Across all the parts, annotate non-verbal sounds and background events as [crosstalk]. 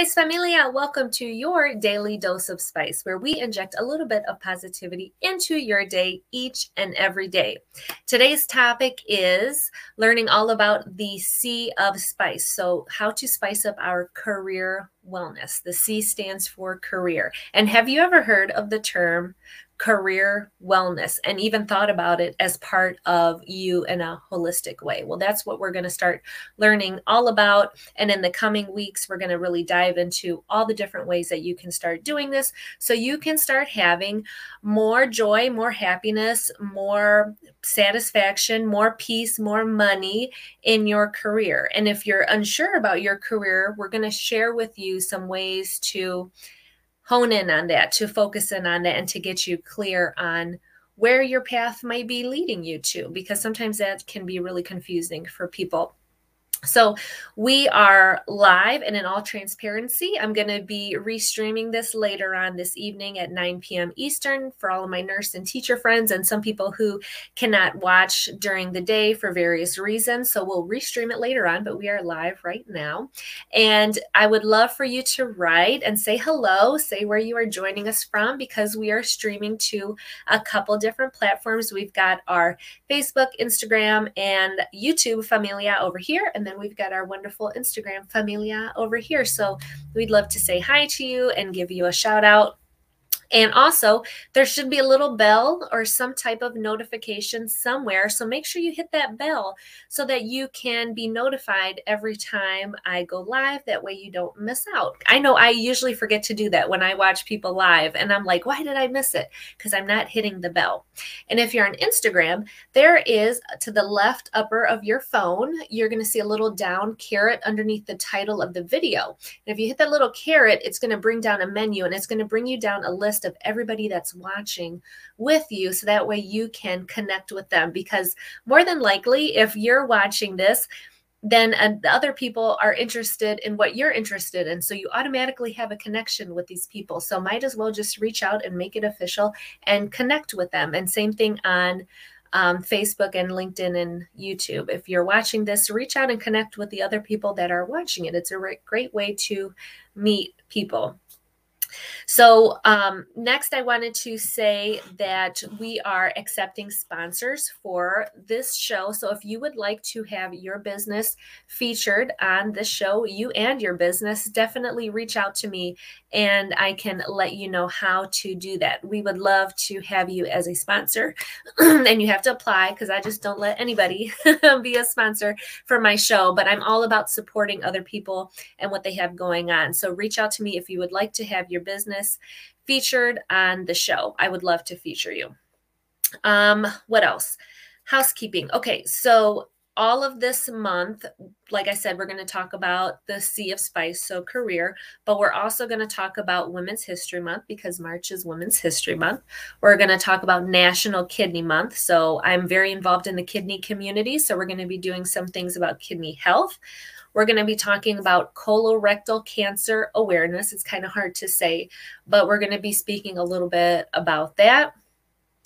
Spice Familia, welcome to your daily dose of spice, where we inject a little bit of positivity into your day each and every day. Today's topic is learning all about the C of spice. So, how to spice up our career wellness. The C stands for career. And have you ever heard of the term career wellness and even thought about it as part of you in a holistic way. Well, that's what we're going to start learning all about. And in the coming weeks, we're going to really dive into all the different ways that you can start doing this so you can start having more joy, more happiness, more satisfaction, more peace, more money in your career. And if you're unsure about your career, we're going to share with you some ways to hone in on that, to focus in on that, and to get you clear on where your path might be leading you to, because sometimes that can be really confusing for people. So we are live and in all transparency. I'm going to be restreaming this later on this evening at 9 p.m. Eastern for all of my nurse and teacher friends and some people who cannot watch during the day for various reasons. So we'll restream it later on, but we are live right now. And I would love for you to write and say hello, say where you are joining us from because we are streaming to a couple different platforms. We've got our Facebook, Instagram, and YouTube Familia over here. And then we've got our wonderful Instagram familia over here. So we'd love to say hi to you and give you a shout out. And also, there should be a little bell or some type of notification somewhere. So make sure you hit that bell so that you can be notified every time I go live. That way you don't miss out. I know I usually forget to do that when I watch people live, and I'm like, why did I miss it? Because I'm not hitting the bell. And if you're on Instagram, there is to the left upper of your phone, you're going to see a little down caret underneath the title of the video. And if you hit that little caret, it's going to bring down a menu and it's going to bring you down a list list of everybody that's watching with you so that way you can connect with them because more than likely if you're watching this then uh, other people are interested in what you're interested in. So you automatically have a connection with these people. So might as well just reach out and make it official and connect with them. And same thing on um, Facebook and LinkedIn and YouTube. If you're watching this, reach out and connect with the other people that are watching it. It's a re- great way to meet people. So, um, next, I wanted to say that we are accepting sponsors for this show. So, if you would like to have your business featured on this show, you and your business, definitely reach out to me and I can let you know how to do that. We would love to have you as a sponsor, [clears throat] and you have to apply because I just don't let anybody [laughs] be a sponsor for my show. But I'm all about supporting other people and what they have going on. So, reach out to me if you would like to have your business featured on the show. I would love to feature you. Um, what else? Housekeeping. Okay, so all of this month, like I said, we're going to talk about the C of Spice, so career, but we're also going to talk about Women's History Month because March is Women's History Month. We're going to talk about National Kidney Month. So I'm very involved in the kidney community. So we're going to be doing some things about kidney health. We're going to be talking about colorectal cancer awareness. It's kind of hard to say, but we're going to be speaking a little bit about that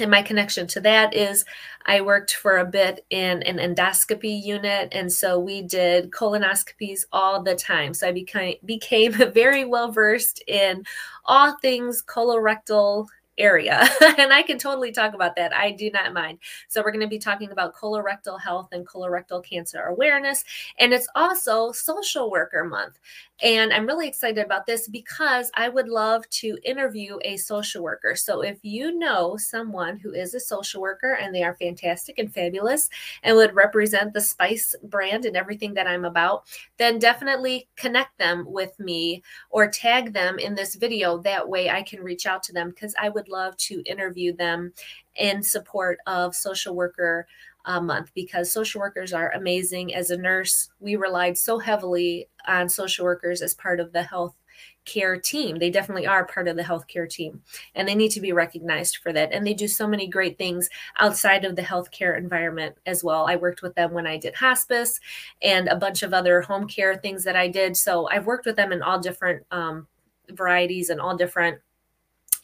and my connection to that is I worked for a bit in an endoscopy unit. And so we did colonoscopies all the time. So I became, became [laughs] very well versed in all things colorectal area. [laughs] and I can totally talk about that. I do not mind. So, we're going to be talking about colorectal health and colorectal cancer awareness. And it's also Social Worker Month. And I'm really excited about this because I would love to interview a social worker. So, if you know someone who is a social worker and they are fantastic and fabulous and would represent the Spice brand and everything that I'm about, then definitely connect them with me or tag them in this video. That way I can reach out to them because I would love to interview them in support of social worker a month because social workers are amazing. As a nurse, we relied so heavily on social workers as part of the health care team. They definitely are part of the healthcare team and they need to be recognized for that. And they do so many great things outside of the healthcare environment as well. I worked with them when I did hospice and a bunch of other home care things that I did. So I've worked with them in all different um, varieties and all different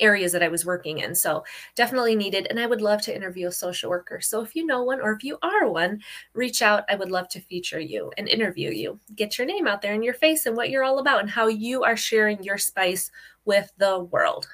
areas that I was working in. So definitely needed. And I would love to interview a social worker. So if you know one or if you are one, reach out. I would love to feature you and interview you. Get your name out there and your face and what you're all about and how you are sharing your spice with the world.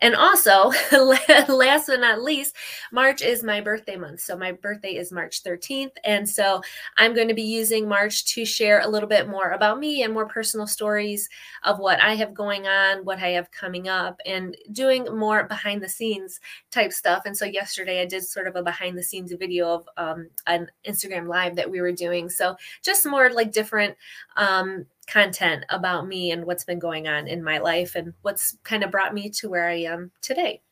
And also, [laughs] last but not least, March is my birthday month. So my birthday is March 13th. And so I'm going to be using March to share a little bit more about me and more personal stories of what I have going on, what I have coming up, and doing more behind the scenes type stuff. And so yesterday I did sort of a behind the scenes video of um, an Instagram live that we were doing. So just more like different um, content about me and what's been going on in my life and what's kind of brought me to where I am today.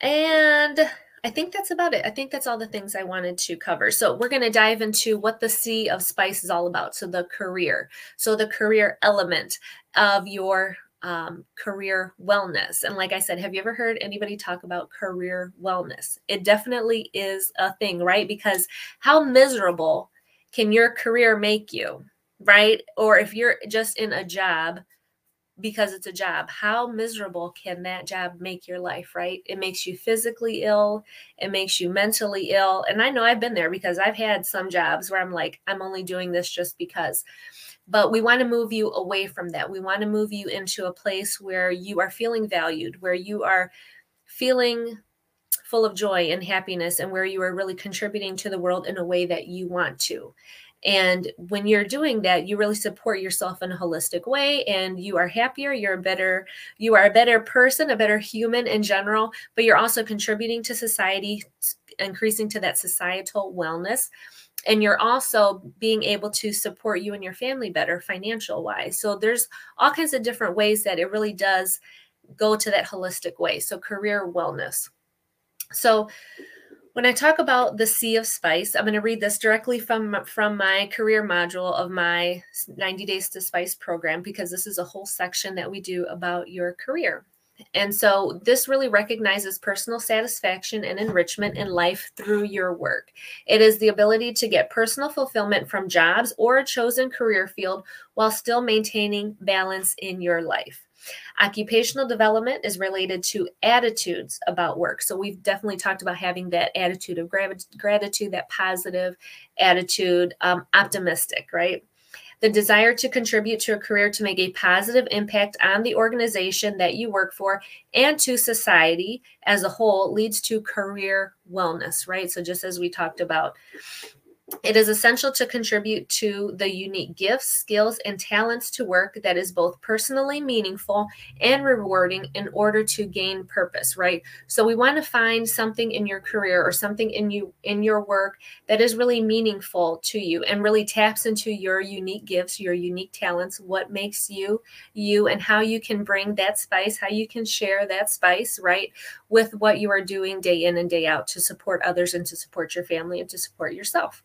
And I think that's about it. I think that's all the things I wanted to cover. So, we're going to dive into what the C of spice is all about. So, the career. So, the career element of your um, career wellness. And like I said, have you ever heard anybody talk about career wellness? It definitely is a thing, right? Because how miserable can your career make you? Right? Or if you're just in a job because it's a job, how miserable can that job make your life, right? It makes you physically ill, it makes you mentally ill. And I know I've been there because I've had some jobs where I'm like, I'm only doing this just because. But we want to move you away from that. We want to move you into a place where you are feeling valued, where you are feeling full of joy and happiness, and where you are really contributing to the world in a way that you want to. And when you're doing that, you really support yourself in a holistic way and you are happier, you're a better you are a better person, a better human in general, but you're also contributing to society, increasing to that societal wellness and you're also being able to support you and your family better financial wise. So there's all kinds of different ways that it really does go to that holistic way. So career wellness. So when I talk about the C of spice, I'm going to read this directly from, from my career module of my 90 Days to Spice program because this is a whole section that we do about your career. And so this really recognizes personal satisfaction and enrichment in life through your work. It is the ability to get personal fulfillment from jobs or a chosen career field while still maintaining balance in your life. Occupational development is related to attitudes about work. So we've definitely talked about having that attitude of gratitude, that positive attitude, um, optimistic, right? The desire to contribute to a career to make a positive impact on the organization that you work for and to society as a whole leads to career wellness, right? So, just as we talked about, it is essential to contribute to the unique gifts, skills, and talents to work that is both personally meaningful and rewarding in order to gain purpose, right? So we want to find something in your career or something in you in your work that is really meaningful to you and really taps into your unique gifts, your unique talents, what makes you you and how you can bring that spice, how you can share that spice, right, with what you are doing day in and day out to support others and to support your family and to support yourself.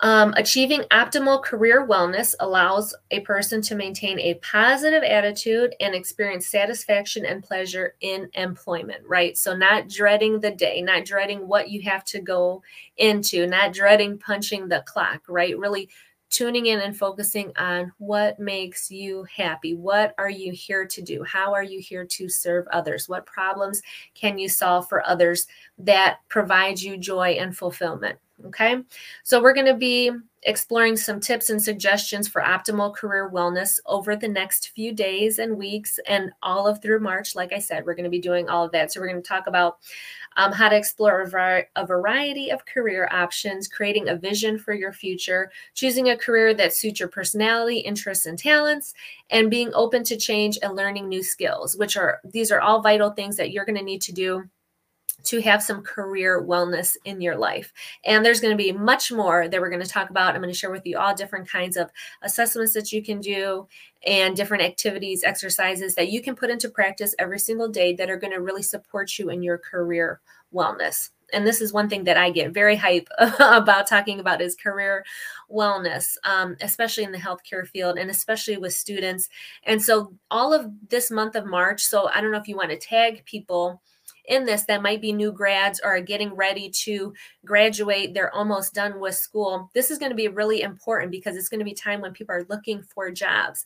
Um, achieving optimal career wellness allows a person to maintain a positive attitude and experience satisfaction and pleasure in employment, right? So, not dreading the day, not dreading what you have to go into, not dreading punching the clock, right? Really tuning in and focusing on what makes you happy. What are you here to do? How are you here to serve others? What problems can you solve for others that provide you joy and fulfillment? Okay, so we're going to be exploring some tips and suggestions for optimal career wellness over the next few days and weeks and all of through March. Like I said, we're going to be doing all of that. So, we're going to talk about um, how to explore a, var- a variety of career options, creating a vision for your future, choosing a career that suits your personality, interests, and talents, and being open to change and learning new skills, which are these are all vital things that you're going to need to do to have some career wellness in your life. And there's going to be much more that we're going to talk about. I'm going to share with you all different kinds of assessments that you can do and different activities, exercises that you can put into practice every single day that are going to really support you in your career wellness. And this is one thing that I get very hype [laughs] about talking about is career wellness, um, especially in the healthcare field and especially with students. And so all of this month of March, so I don't know if you want to tag people in this that might be new grads or are getting ready to graduate, they're almost done with school. This is going to be really important because it's going to be time when people are looking for jobs.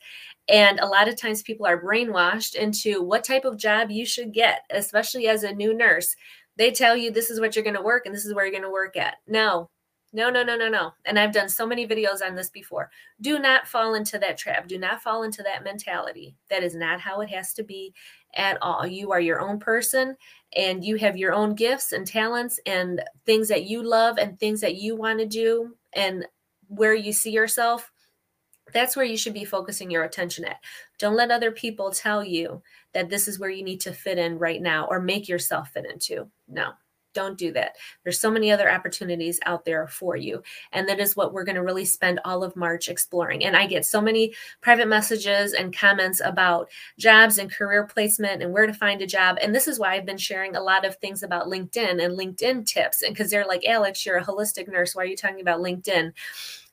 And a lot of times people are brainwashed into what type of job you should get, especially as a new nurse. They tell you this is what you're going to work and this is where you're going to work at. No, no, no, no, no, no. And I've done so many videos on this before. Do not fall into that trap. Do not fall into that mentality. That is not how it has to be at all. You are your own person and you have your own gifts and talents and things that you love and things that you want to do and where you see yourself. That's where you should be focusing your attention at. Don't let other people tell you that this is where you need to fit in right now or make yourself fit into. No, don't do that. There's so many other opportunities out there for you. And that is what we're going to really spend all of March exploring. And I get so many private messages and comments about jobs and career placement and where to find a job. And this is why I've been sharing a lot of things about LinkedIn and LinkedIn tips. And because they're like, Alex, you're a holistic nurse. Why are you talking about LinkedIn?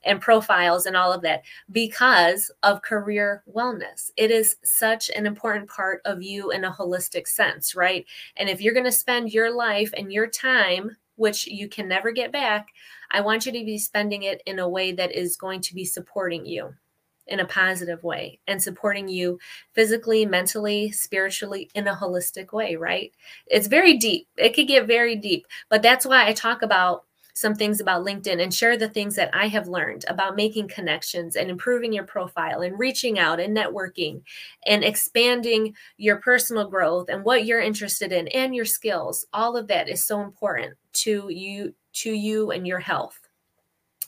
And profiles and all of that because of career wellness. It is such an important part of you in a holistic sense, right? And if you're going to spend your life and your time, which you can never get back, I want you to be spending it in a way that is going to be supporting you in a positive way and supporting you physically, mentally, spiritually in a holistic way, right? It's very deep. It could get very deep, but that's why I talk about some things about LinkedIn and share the things that I have learned about making connections and improving your profile and reaching out and networking and expanding your personal growth and what you're interested in and your skills. All of that is so important to you to you and your health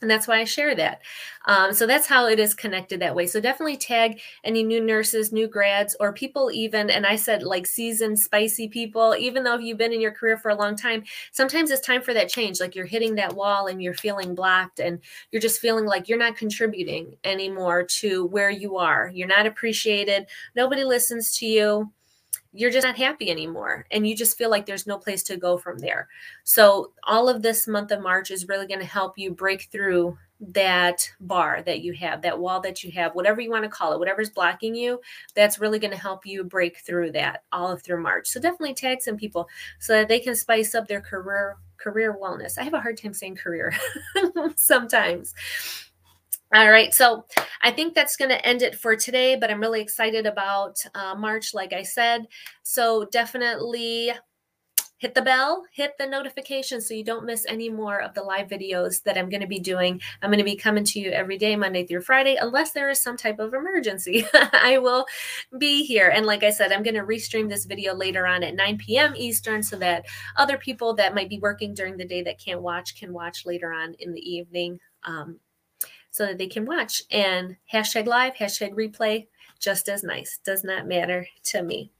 and that's why I share that. Um, so that's how it is connected that way. So definitely tag any new nurses, new grads, or people even, and I said like seasoned, spicy people, even though if you've been in your career for a long time, sometimes it's time for that change. Like you're hitting that wall and you're feeling blocked and you're just feeling like you're not contributing anymore to where you are. You're not appreciated. Nobody listens to you you're just not happy anymore and you just feel like there's no place to go from there. So, all of this month of March is really going to help you break through that bar that you have, that wall that you have, whatever you want to call it, whatever's blocking you, that's really going to help you break through that all of through March. So, definitely tag some people so that they can spice up their career career wellness. I have a hard time saying career [laughs] sometimes. All right, so I think that's going to end it for today, but I'm really excited about uh, March, like I said. So definitely hit the bell, hit the notification so you don't miss any more of the live videos that I'm going to be doing. I'm going to be coming to you every day, Monday through Friday, unless there is some type of emergency. [laughs] I will be here. And like I said, I'm going to restream this video later on at 9 p.m. Eastern so that other people that might be working during the day that can't watch can watch later on in the evening. Um, so that they can watch. And hashtag live, hashtag replay, just as nice. Does not matter to me.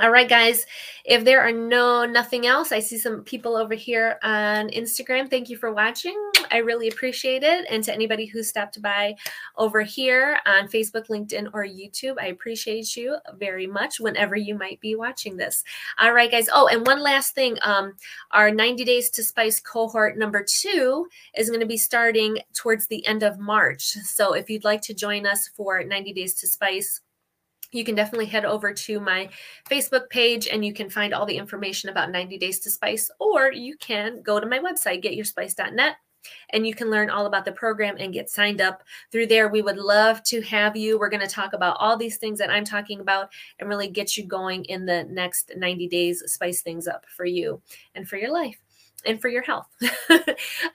All right, guys. If there are no nothing else, I see some people over here on Instagram. Thank you for watching. I really appreciate it. And to anybody who stopped by over here on Facebook, LinkedIn, or YouTube, I appreciate you very much whenever you might be watching this. All right, guys. Oh, and one last thing. Um, our 90 Days to Spice cohort number two is going to be starting towards the end of March. So if you'd like to join us for 90 Days to Spice, you can definitely head over to my Facebook page and you can find all the information about 90 Days to Spice, or you can go to my website, getyourspice.net, and you can learn all about the program and get signed up through there. We would love to have you. We're going to talk about all these things that I'm talking about and really get you going in the next 90 days, spice things up for you and for your life and for your health. [laughs]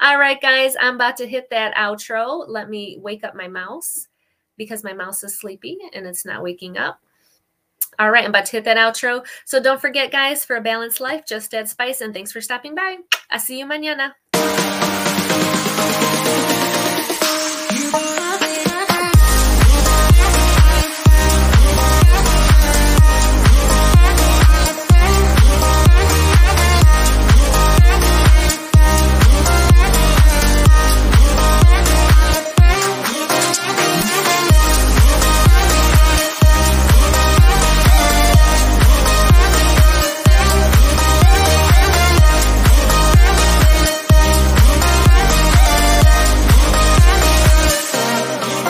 all right, guys, I'm about to hit that outro. Let me wake up my mouse because my mouse is sleepy and it's not waking up. All right, I'm about to hit that outro. So don't forget, guys, for a balanced life, just add spice. And thanks for stopping by. I see you mañana.